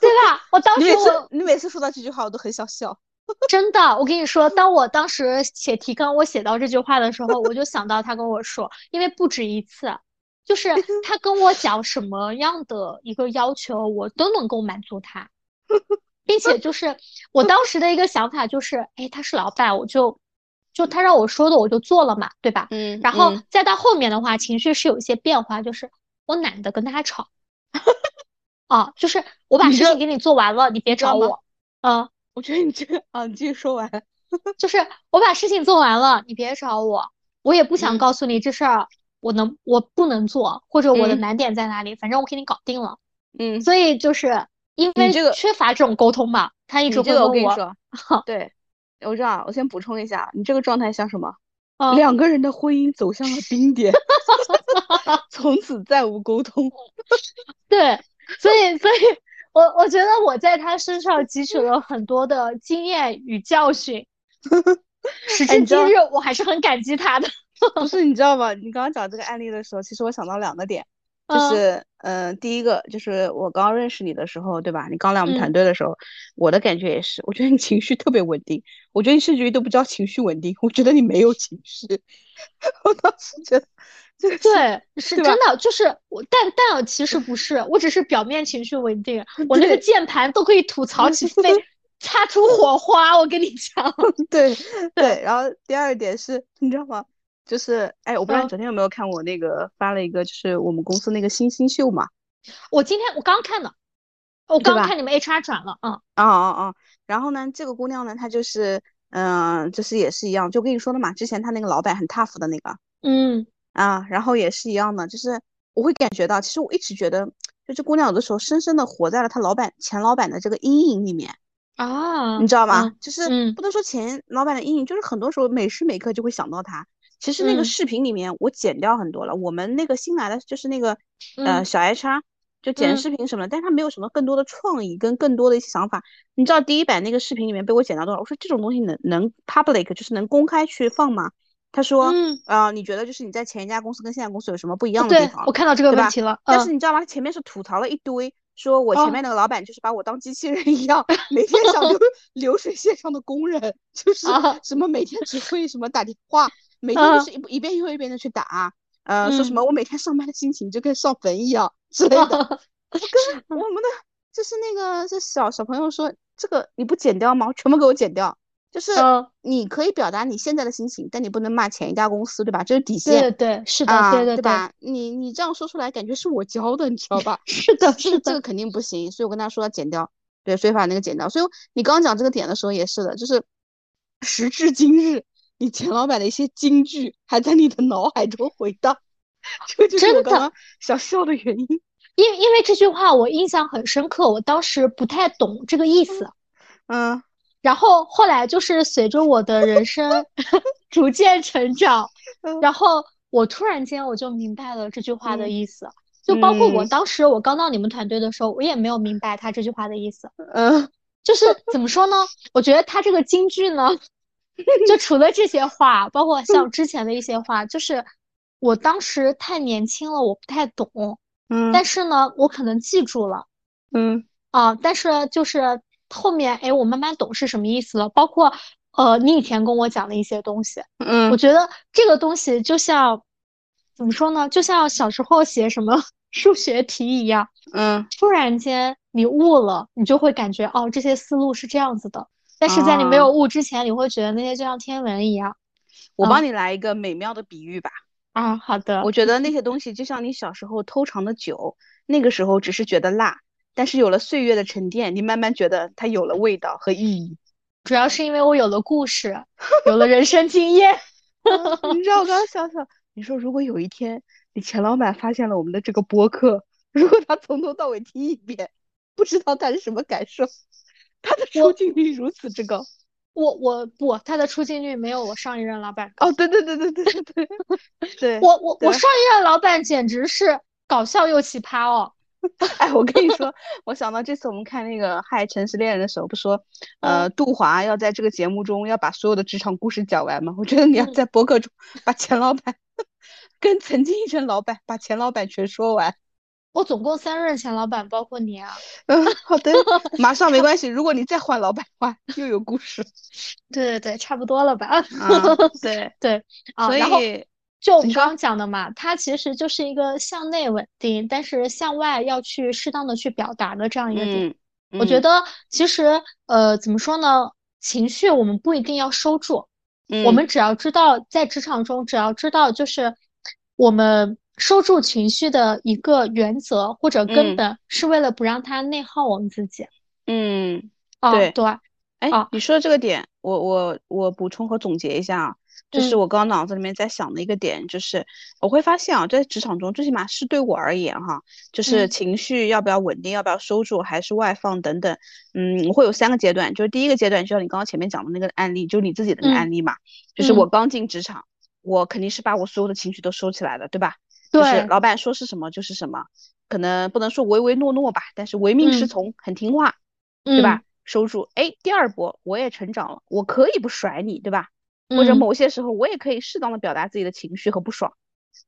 对吧？我当时我你每次说到这句话我都很想笑，真的，我跟你说，当我当时写提纲我写到这句话的时候，我就想到他跟我说，因为不止一次。就是他跟我讲什么样的一个要求，我都能够满足他，并且就是我当时的一个想法就是，哎，他是老板，我就就他让我说的我就做了嘛，对吧？嗯。然后再到后面的话，情绪是有一些变化，就是我懒得跟他吵，啊，就是我把事情给你做完了，你别找我。嗯，我觉得你这个啊，你继续说完。就是我把事情做完了，你别找我，我也不想告诉你这事儿。我能，我不能做，或者我的难点在哪里？反正我给你搞定了。嗯，所以就是因为缺乏这种沟通嘛，他一直会跟我说。对，我知道，我先补充一下，你这个状态像什么？两个人的婚姻走向了冰点，从此再无沟通。对，所以，所以我我觉得我在他身上汲取了很多的经验与教训，时至今日我还是很感激他的。不是你知道吗？你刚刚讲这个案例的时候，其实我想到两个点，就是，嗯，第一个就是我刚认识你的时候，对吧？你刚来我们团队的时候，我的感觉也是，我觉得你情绪特别稳定，我觉得你甚至于都不知道情绪稳定，我觉得你没有情绪，我当时觉得，对，是真的，就是我，但但其实不是，我只是表面情绪稳定，我那个键盘都可以吐槽起飞，擦出火花，我跟你讲，对对，然后第二点是，你知道吗？就是，哎，我不知道你昨天有没有看我那个发了一个，就是我们公司那个新星秀嘛。我今天我刚看的，我刚看你们 HR 转了，嗯。啊啊啊！然后呢，这个姑娘呢，她就是，嗯，就是也是一样，就跟你说的嘛，之前她那个老板很 tough 的那个。嗯。啊，然后也是一样的，就是我会感觉到，其实我一直觉得，就这姑娘有的时候深深的活在了她老板前老板的这个阴影里面。啊。你知道吗？就是不能说前老板的阴影，就是很多时候每时每刻就会想到他。其实那个视频里面我剪掉很多了，我们那个新来的就是那个呃小 HR 就剪视频什么的，但是他没有什么更多的创意跟更多的一些想法。你知道第一版那个视频里面被我剪掉多少？我说这种东西能能 public 就是能公开去放吗？他说，啊，你觉得就是你在前一家公司跟现在公司有什么不一样的地方？我看到这个问题了。但是你知道吗？他前面是吐槽了一堆，说我前面那个老板就是把我当机器人一样，每天像流 流水线上的工人，就是什么每天只会什么打电话。每天就是一一遍又一遍的去打，呃，说什么我每天上班的心情就跟上坟一样之类的。跟我们的就是那个这小小朋友说，这个你不剪掉吗？全部给我剪掉。就是你可以表达你现在的心情，但你不能骂前一家公司，对吧？这是底线。对对是的，对对对吧？你你这样说出来，感觉是我教的，你知道吧？是的，是的，这个肯定不行。所以我跟他说要剪掉，对，所以把那个剪掉。所以你刚刚讲这个点的时候也是的，就是时至今日。你钱老板的一些金句还在你的脑海中回荡，这就是我刚刚想笑的原因。因因为这句话我印象很深刻，我当时不太懂这个意思。嗯，然后后来就是随着我的人生 逐渐成长，然后我突然间我就明白了这句话的意思。就包括我当时我刚到你们团队的时候，我也没有明白他这句话的意思。嗯，就是怎么说呢？我觉得他这个金句呢。就除了这些话，包括像之前的一些话，就是我当时太年轻了，我不太懂。嗯，但是呢，我可能记住了。嗯啊，但是就是后面，哎，我慢慢懂是什么意思了。包括呃，你以前跟我讲的一些东西，嗯，我觉得这个东西就像怎么说呢？就像小时候写什么 数学题一样，嗯，突然间你悟了，你就会感觉哦，这些思路是这样子的。但是在你没有悟之前，你会觉得那些就像天文一样。我帮你来一个美妙的比喻吧。啊，好的。我觉得那些东西就像你小时候偷尝的酒，那个时候只是觉得辣，但是有了岁月的沉淀，你慢慢觉得它有了味道和意义。主要是因为我有了故事，有了人生经验。你知道我刚刚想想，你说如果有一天你钱老板发现了我们的这个播客，如果他从头到尾听一遍，不知道他是什么感受。他的出镜率如此之高，我我不，他的出镜率没有我上一任老板高。哦，对对对对对对 对，我我我上一任老板简直是搞笑又奇葩哦。哎，我跟你说，我想到这次我们看那个《嗨城市恋人》的时候，不说呃杜华要在这个节目中要把所有的职场故事讲完吗？我觉得你要在博客中把钱老板 跟曾经一任老板把钱老板全说完。我总共三任前老板，包括你啊。嗯，好的，马上没关系。如果你再换老板的话，又有故事。对对对，差不多了吧？啊，对对啊。所以就我们刚刚讲的嘛，它其实就是一个向内稳定，但是向外要去适当的去表达的这样一个点。我觉得其实呃，怎么说呢？情绪我们不一定要收住，我们只要知道在职场中，只要知道就是我们。收住情绪的一个原则或者根本，是为了不让它内耗我们自己。嗯，对对。哎，你说的这个点，我我我补充和总结一下啊，就是我刚刚脑子里面在想的一个点，就是我会发现啊，在职场中，最起码是对我而言哈，就是情绪要不要稳定，要不要收住，还是外放等等。嗯，我会有三个阶段，就是第一个阶段，就像你刚刚前面讲的那个案例，就是你自己的那个案例嘛，就是我刚进职场，我肯定是把我所有的情绪都收起来了，对吧？就是老板说是什么就是什么，可能不能说唯唯诺诺吧，但是唯命是从，很听话，对吧？收住。哎，第二波我也成长了，我可以不甩你，对吧？或者某些时候我也可以适当的表达自己的情绪和不爽，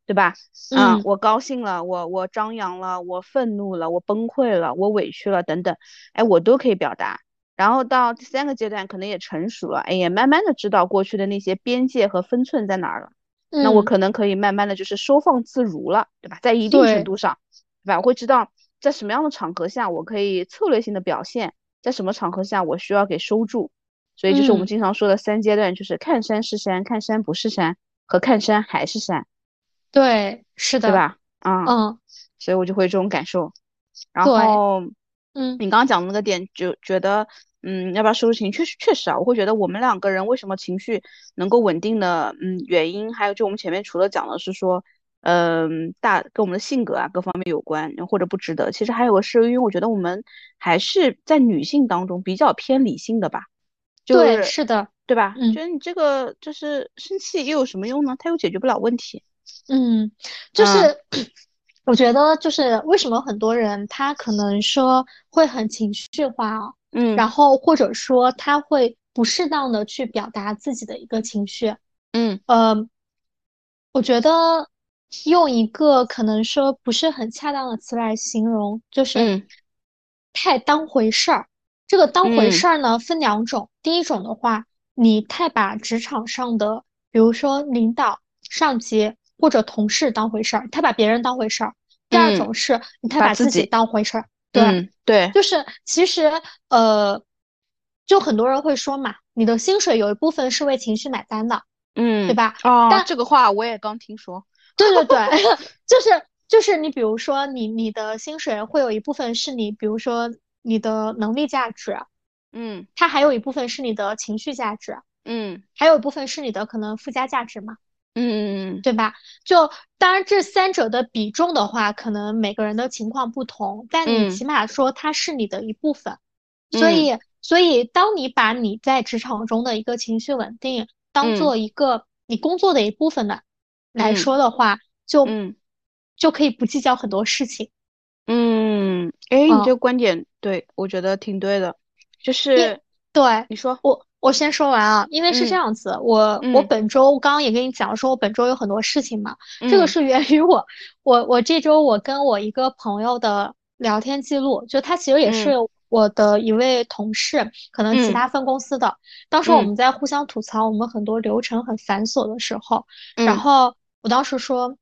对吧？啊，我高兴了，我我张扬了，我愤怒了，我崩溃了，我委屈了，等等，哎，我都可以表达。然后到第三个阶段，可能也成熟了，哎，也慢慢的知道过去的那些边界和分寸在哪儿了。那我可能可以慢慢的就是收放自如了，对吧？在一定程度上，对吧？我会知道在什么样的场合下我可以策略性的表现，在什么场合下我需要给收住。所以就是我们经常说的三阶段，就是看山是山，看山不是山，和看山还是山。对，是的，对吧？啊，嗯，所以我就会这种感受。然后，嗯，你刚刚讲的那个点，就觉得。嗯，要不要收拾情绪？确实确实啊，我会觉得我们两个人为什么情绪能够稳定的，嗯，原因还有就我们前面除了讲的是说，嗯，大跟我们的性格啊各方面有关，或者不值得。其实还有个是因为我觉得我们还是在女性当中比较偏理性的吧。对，是的，对吧？觉得你这个就是生气又有什么用呢？它又解决不了问题。嗯，就是我觉得就是为什么很多人他可能说会很情绪化啊？嗯，然后或者说他会不适当的去表达自己的一个情绪，嗯呃，我觉得用一个可能说不是很恰当的词来形容，就是太当回事儿。这个当回事儿呢分两种，第一种的话，你太把职场上的，比如说领导、上级或者同事当回事儿，太把别人当回事儿；第二种是你太把自己当回事儿。对对，就是其实呃，就很多人会说嘛，你的薪水有一部分是为情绪买单的，嗯，对吧？哦，但这个话我也刚听说。对对对，就是就是你比如说你你的薪水会有一部分是你，比如说你的能力价值，嗯，它还有一部分是你的情绪价值，嗯，还有一部分是你的可能附加价值嘛。嗯嗯嗯，对吧？就当然这三者的比重的话，可能每个人的情况不同，但你起码说它是你的一部分。所以，所以当你把你在职场中的一个情绪稳定当做一个你工作的一部分的来说的话，就就可以不计较很多事情。嗯，哎，你这个观点对我觉得挺对的，就是对你说我。我先说完啊，因为是这样子，我我本周刚刚也跟你讲说，我本周有很多事情嘛，这个是源于我我我这周我跟我一个朋友的聊天记录，就他其实也是我的一位同事，可能其他分公司的，当时我们在互相吐槽我们很多流程很繁琐的时候，然后我当时说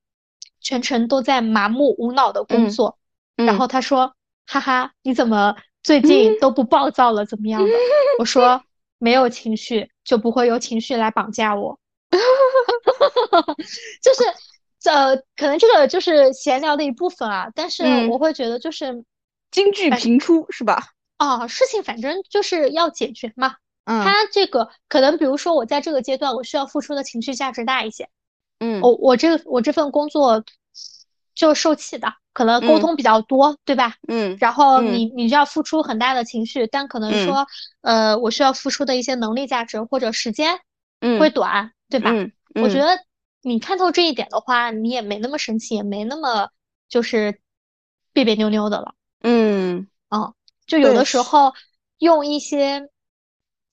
全程都在麻木无脑的工作，然后他说哈哈，你怎么最近 都不暴躁了，怎么样的？我说。没有情绪就不会有情绪来绑架我，就是呃，可能这个就是闲聊的一部分啊。但是我会觉得就是京剧频出是吧？啊，事情反正就是要解决嘛。嗯，他这个可能比如说我在这个阶段我需要付出的情绪价值大一些。嗯，我我这我这份工作就受气的。可能沟通比较多，对吧？嗯，然后你你就要付出很大的情绪，但可能说，呃，我需要付出的一些能力价值或者时间，嗯，会短，对吧？嗯，我觉得你看透这一点的话，你也没那么生气，也没那么就是别别扭扭的了。嗯，啊，就有的时候用一些。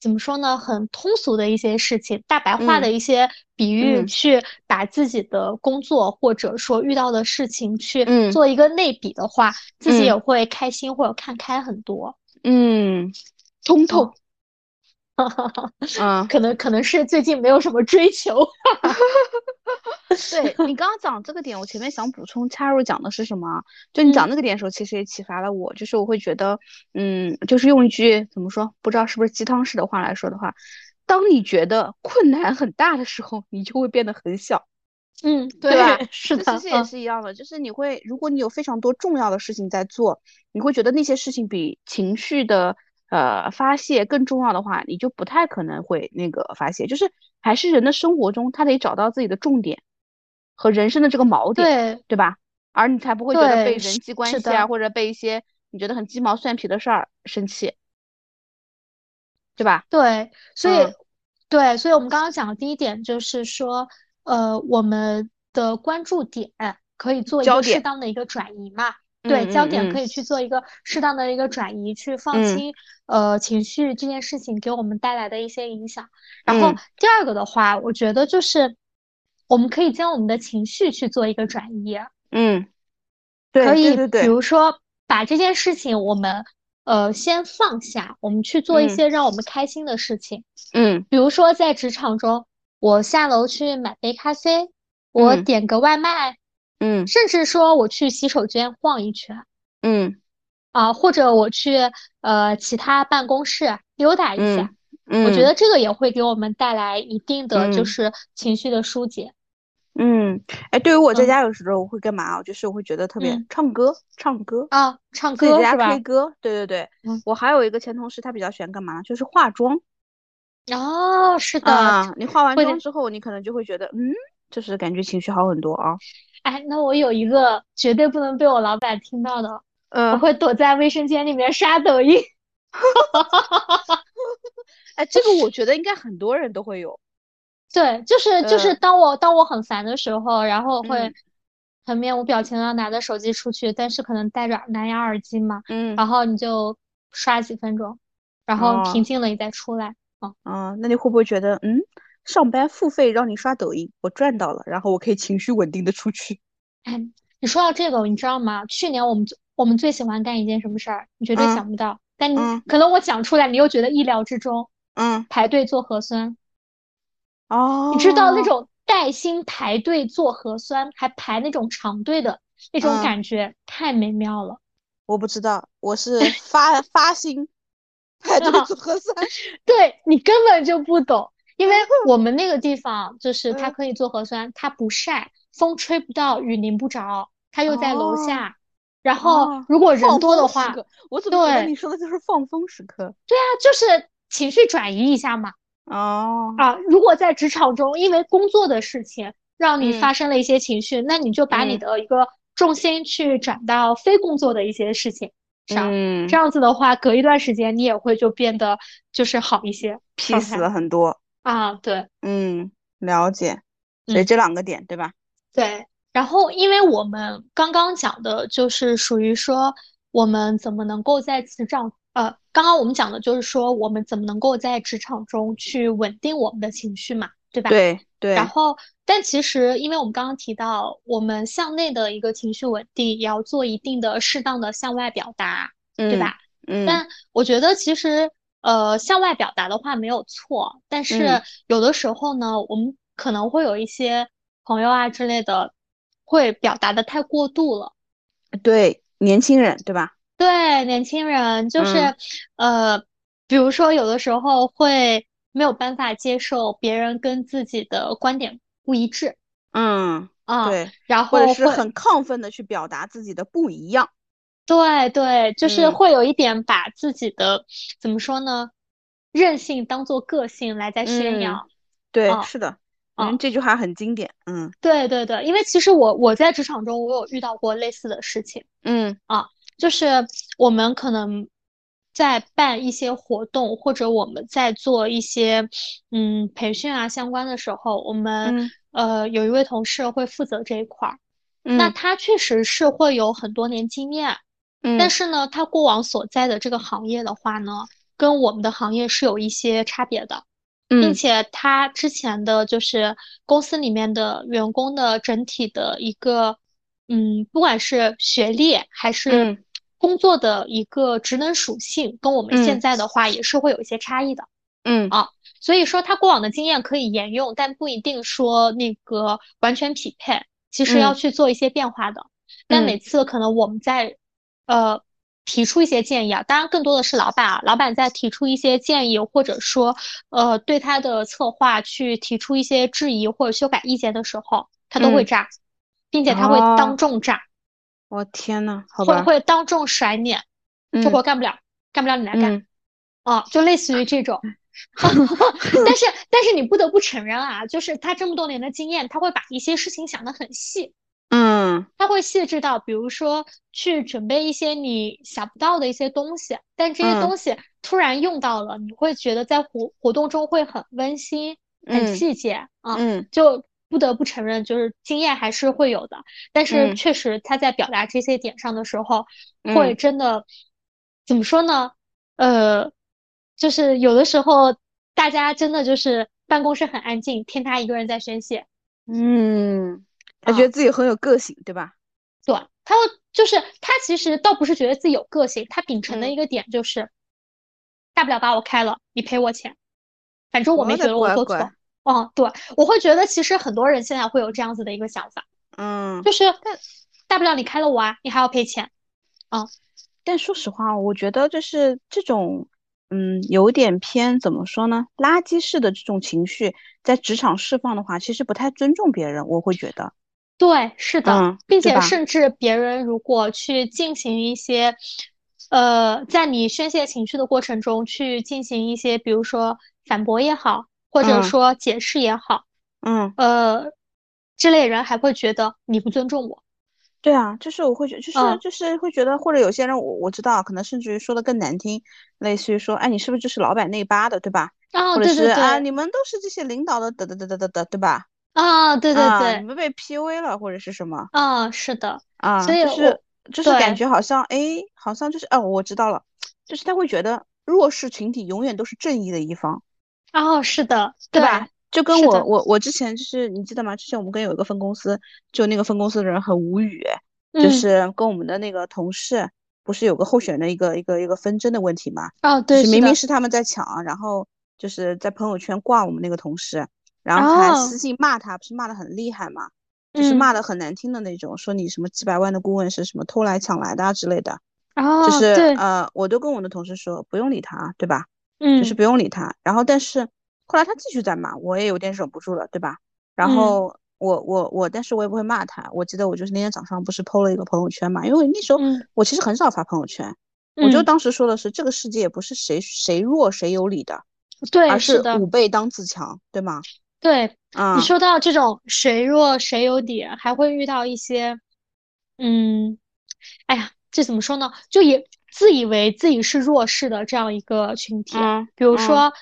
怎么说呢？很通俗的一些事情，大白话的一些比喻，去把自己的工作或者说遇到的事情去做一个类比的话，自己也会开心或者看开很多。嗯，通透。嗯，可能可能是最近没有什么追求。对你刚刚讲这个点，我前面想补充插入讲的是什么？就你讲那个点的时候，其实也启发了我，就是我会觉得，嗯，就是用一句怎么说，不知道是不是鸡汤式的话来说的话，当你觉得困难很大的时候，你就会变得很小。嗯，对吧？是的，其实也是一样的，就是你会，如果你有非常多重要的事情在做，你会觉得那些事情比情绪的。呃，发泄更重要的话，你就不太可能会那个发泄，就是还是人的生活中，他得找到自己的重点和人生的这个锚点，对对吧？而你才不会觉得被人际关系啊，或者被一些你觉得很鸡毛蒜皮的事儿生气，对吧？对，所以对，所以我们刚刚讲的第一点就是说，呃，我们的关注点可以做一个适当的一个转移嘛。对，焦点可以去做一个适当的一个转移，去放轻呃情绪这件事情给我们带来的一些影响。然后第二个的话，我觉得就是我们可以将我们的情绪去做一个转移。嗯，可以，比如说把这件事情我们呃先放下，我们去做一些让我们开心的事情。嗯，比如说在职场中，我下楼去买杯咖啡，我点个外卖。嗯，甚至说我去洗手间晃一圈，嗯，啊，或者我去呃其他办公室溜达一下，嗯，我觉得这个也会给我们带来一定的就是情绪的疏解。嗯，哎，对于我在家有时候我会干嘛？就是我会觉得特别唱歌，唱歌啊，唱歌在家 K 歌，对对对。我还有一个前同事，他比较喜欢干嘛？就是化妆。哦，是的。啊，你化完妆之后，你可能就会觉得，嗯，就是感觉情绪好很多啊。哎，那我有一个绝对不能被我老板听到的，嗯，我会躲在卫生间里面刷抖音。哎，这个我觉得应该很多人都会有。对，就是就是当我当我很烦的时候，然后会很面无表情的拿着手机出去，但是可能戴着蓝牙耳机嘛，嗯，然后你就刷几分钟，然后平静了你再出来。哦啊，那你会不会觉得嗯？上班付费让你刷抖音，我赚到了，然后我可以情绪稳定的出去。哎，你说到这个，你知道吗？去年我们我们最喜欢干一件什么事儿？你绝对想不到，但你可能我讲出来，你又觉得意料之中。嗯，排队做核酸。哦，你知道那种带薪排队做核酸，还排那种长队的那种感觉，太美妙了。我不知道，我是 发发薪排队做核酸。对你根本就不懂。因为 我们那个地方就是它可以做核酸，它不晒，风吹不到，雨淋不着，它又在楼下。然后如果人多的话，我怎么觉得你说的就是放风时刻？对啊，就是情绪转移一下嘛。哦啊，如果在职场中因为工作的事情让你发生了一些情绪，那你就把你的一个重心去转到非工作的一些事情上。嗯，这样子的话，隔一段时间你也会就变得就是好一些，peace 了很多。啊，对，嗯，了解，所以这两个点，对吧？对，然后因为我们刚刚讲的就是属于说我们怎么能够在职场，呃，刚刚我们讲的就是说我们怎么能够在职场中去稳定我们的情绪嘛，对吧？对对。然后，但其实因为我们刚刚提到，我们向内的一个情绪稳定，也要做一定的适当的向外表达，对吧？嗯。但我觉得其实。呃，向外表达的话没有错，但是有的时候呢，我们可能会有一些朋友啊之类的，会表达的太过度了。对，年轻人对吧？对，年轻人就是，呃，比如说有的时候会没有办法接受别人跟自己的观点不一致。嗯，啊，对，然后或者是很亢奋的去表达自己的不一样。对对，就是会有一点把自己的怎么说呢，任性当做个性来在宣扬。对，是的，嗯，这句话很经典。嗯，对对对，因为其实我我在职场中我有遇到过类似的事情。嗯啊，就是我们可能在办一些活动，或者我们在做一些嗯培训啊相关的时候，我们呃有一位同事会负责这一块儿，那他确实是会有很多年经验。但是呢，他过往所在的这个行业的话呢，跟我们的行业是有一些差别的，并且他之前的就是公司里面的员工的整体的一个，嗯，不管是学历还是工作的一个职能属性，跟我们现在的话也是会有一些差异的。嗯。啊，所以说他过往的经验可以沿用，但不一定说那个完全匹配，其实要去做一些变化的。但每次可能我们在呃，提出一些建议啊，当然更多的是老板啊，老板在提出一些建议，或者说呃对他的策划去提出一些质疑或者修改意见的时候，他都会炸，并且他会当众炸。我天呐，会会当众甩脸，这活干不了，干不了你来干，啊，就类似于这种。但是但是你不得不承认啊，就是他这么多年的经验，他会把一些事情想得很细。嗯，他会细致到，比如说去准备一些你想不到的一些东西，但这些东西突然用到了，你会觉得在活活动中会很温馨、很细节啊。嗯，就不得不承认，就是经验还是会有的。但是确实他在表达这些点上的时候，会真的怎么说呢？呃，就是有的时候大家真的就是办公室很安静，听他一个人在宣泄。嗯，他觉得自己很有个性，对吧？对，他就是他其实倒不是觉得自己有个性，他秉承的一个点就是，大不了把我开了，你赔我钱，反正我没觉得我做错。哦，对，我会觉得其实很多人现在会有这样子的一个想法，嗯，就是大不了你开了我啊，你还要赔钱，啊，但说实话，我觉得就是这种，嗯，有点偏怎么说呢，垃圾式的这种情绪在职场释放的话，其实不太尊重别人，我会觉得，对，是的，并且甚至别人如果去进行一些，呃，在你宣泄情绪的过程中去进行一些，比如说反驳也好。或者说解释也好，嗯，呃，这类人还会觉得你不尊重我。对啊，就是我会觉，就是就是会觉得，或者有些人我我知道，可能甚至于说的更难听，类似于说，哎，你是不是就是老板内八的，对吧？啊，对对对，啊，你们都是这些领导的，得得得得得得，对吧？啊，对对对，你们被 PUA 了或者是什么？啊，是的，啊，所以就是就是感觉好像，哎，好像就是，哦，我知道了，就是他会觉得弱势群体永远都是正义的一方。哦，是的，对吧？就跟我我我之前就是你记得吗？之前我们跟有一个分公司，就那个分公司的人很无语，就是跟我们的那个同事不是有个候选的一个一个一个纷争的问题嘛？哦，对，明明是他们在抢，然后就是在朋友圈挂我们那个同事，然后还私信骂他，不是骂的很厉害嘛？就是骂的很难听的那种，说你什么几百万的顾问是什么偷来抢来的啊之类的。哦，就是呃，我都跟我的同事说不用理他，对吧？嗯，就是不用理他，然后但是后来他继续在骂，我也有点忍不住了，对吧？然后我我我，但是我也不会骂他。我记得我就是那天早上不是 PO 了一个朋友圈嘛，因为那时候我其实很少发朋友圈，我就当时说的是这个世界不是谁谁弱谁有理的，对，而是吾辈当自强，对吗？对，啊，你说到这种谁弱谁有底，还会遇到一些，嗯，哎呀，这怎么说呢？就也。自以为自己是弱势的这样一个群体，比如说，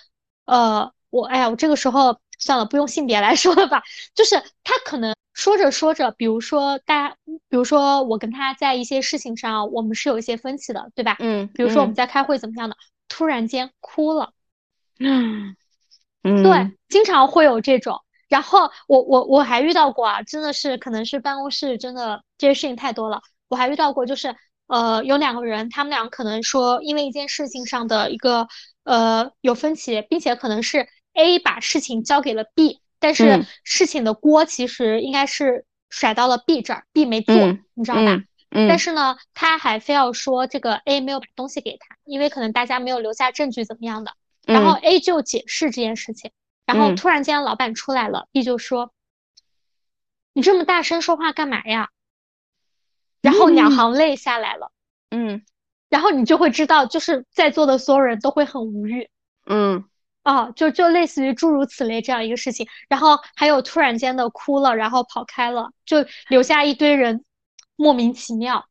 呃，我，哎呀，我这个时候算了，不用性别来 说了吧，就是他可能说着说着，比如说大家，比如说我跟他在一些事情上，我们是有一些分歧的，对吧？嗯，比如说我们在开会怎么样的，突然间哭了，嗯，嗯，对，经常会有这种，然后我我我还遇到过啊，真的是可能是办公室真的这些事情太多了，我还遇到过就是。呃，有两个人，他们俩可能说因为一件事情上的一个呃有分歧，并且可能是 A 把事情交给了 B，但是事情的锅其实应该是甩到了 B 这儿，B 没做，你知道吧？嗯。但是呢，他还非要说这个 A 没有把东西给他，因为可能大家没有留下证据怎么样的。然后 A 就解释这件事情，然后突然间老板出来了，B 就说：“你这么大声说话干嘛呀？”然后两行泪下来了，嗯，然后你就会知道，就是在座的所有人都会很无语，嗯，哦，就就类似于诸如此类这样一个事情，然后还有突然间的哭了，然后跑开了，就留下一堆人莫名其妙。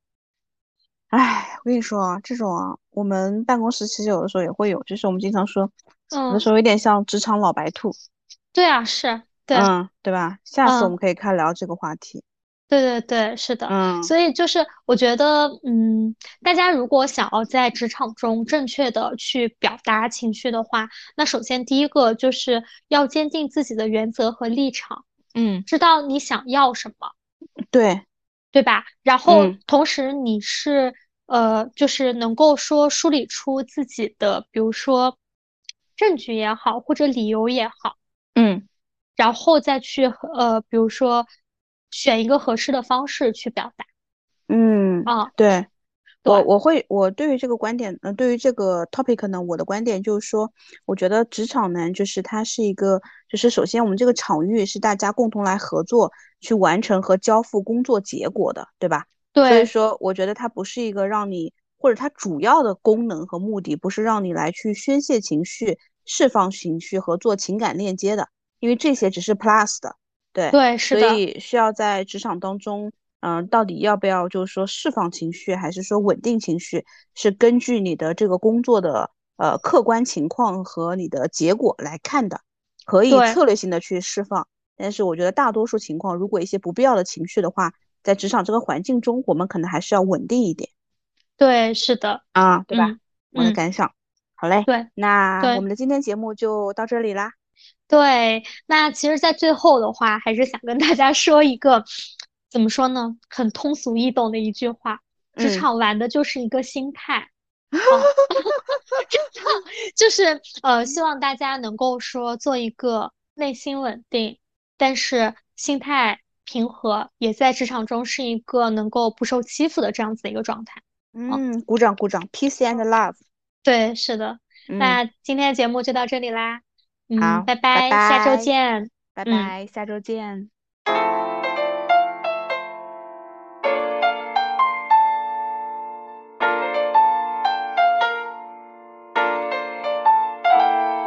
哎，我跟你说啊，这种啊，我们办公室其实有的时候也会有，就是我们经常说，有的时候有点像职场老白兔。对啊，是，对，嗯，对吧？下次我们可以开聊这个话题。对对对，是的，嗯，所以就是我觉得，嗯，大家如果想要在职场中正确的去表达情绪的话，那首先第一个就是要坚定自己的原则和立场，嗯，知道你想要什么，对，对吧？然后同时你是呃，就是能够说梳理出自己的，比如说证据也好，或者理由也好，嗯，然后再去呃，比如说。选一个合适的方式去表达。嗯啊，对，我我会我对于这个观点，嗯，对于这个 topic 呢，我的观点就是说，我觉得职场呢，就是它是一个，就是首先我们这个场域是大家共同来合作去完成和交付工作结果的，对吧？对。所以说，我觉得它不是一个让你，或者它主要的功能和目的不是让你来去宣泄情绪、释放情绪和做情感链接的，因为这些只是 plus 的。对对，是的，所以需要在职场当中，嗯，到底要不要就是说释放情绪，还是说稳定情绪，是根据你的这个工作的呃客观情况和你的结果来看的，可以策略性的去释放，但是我觉得大多数情况，如果一些不必要的情绪的话，在职场这个环境中，我们可能还是要稳定一点。对，是的，啊，对吧？我的感想。好嘞，对，那我们的今天节目就到这里啦。对，那其实，在最后的话，还是想跟大家说一个，怎么说呢？很通俗易懂的一句话：职场玩的就是一个心态。真的，就是呃，希望大家能够说做一个内心稳定，但是心态平和，也在职场中是一个能够不受欺负的这样子的一个状态。嗯，鼓掌鼓掌，peace and love。对，是的。那今天的节目就到这里啦。嗯，拜拜，下周见。拜拜，下周见。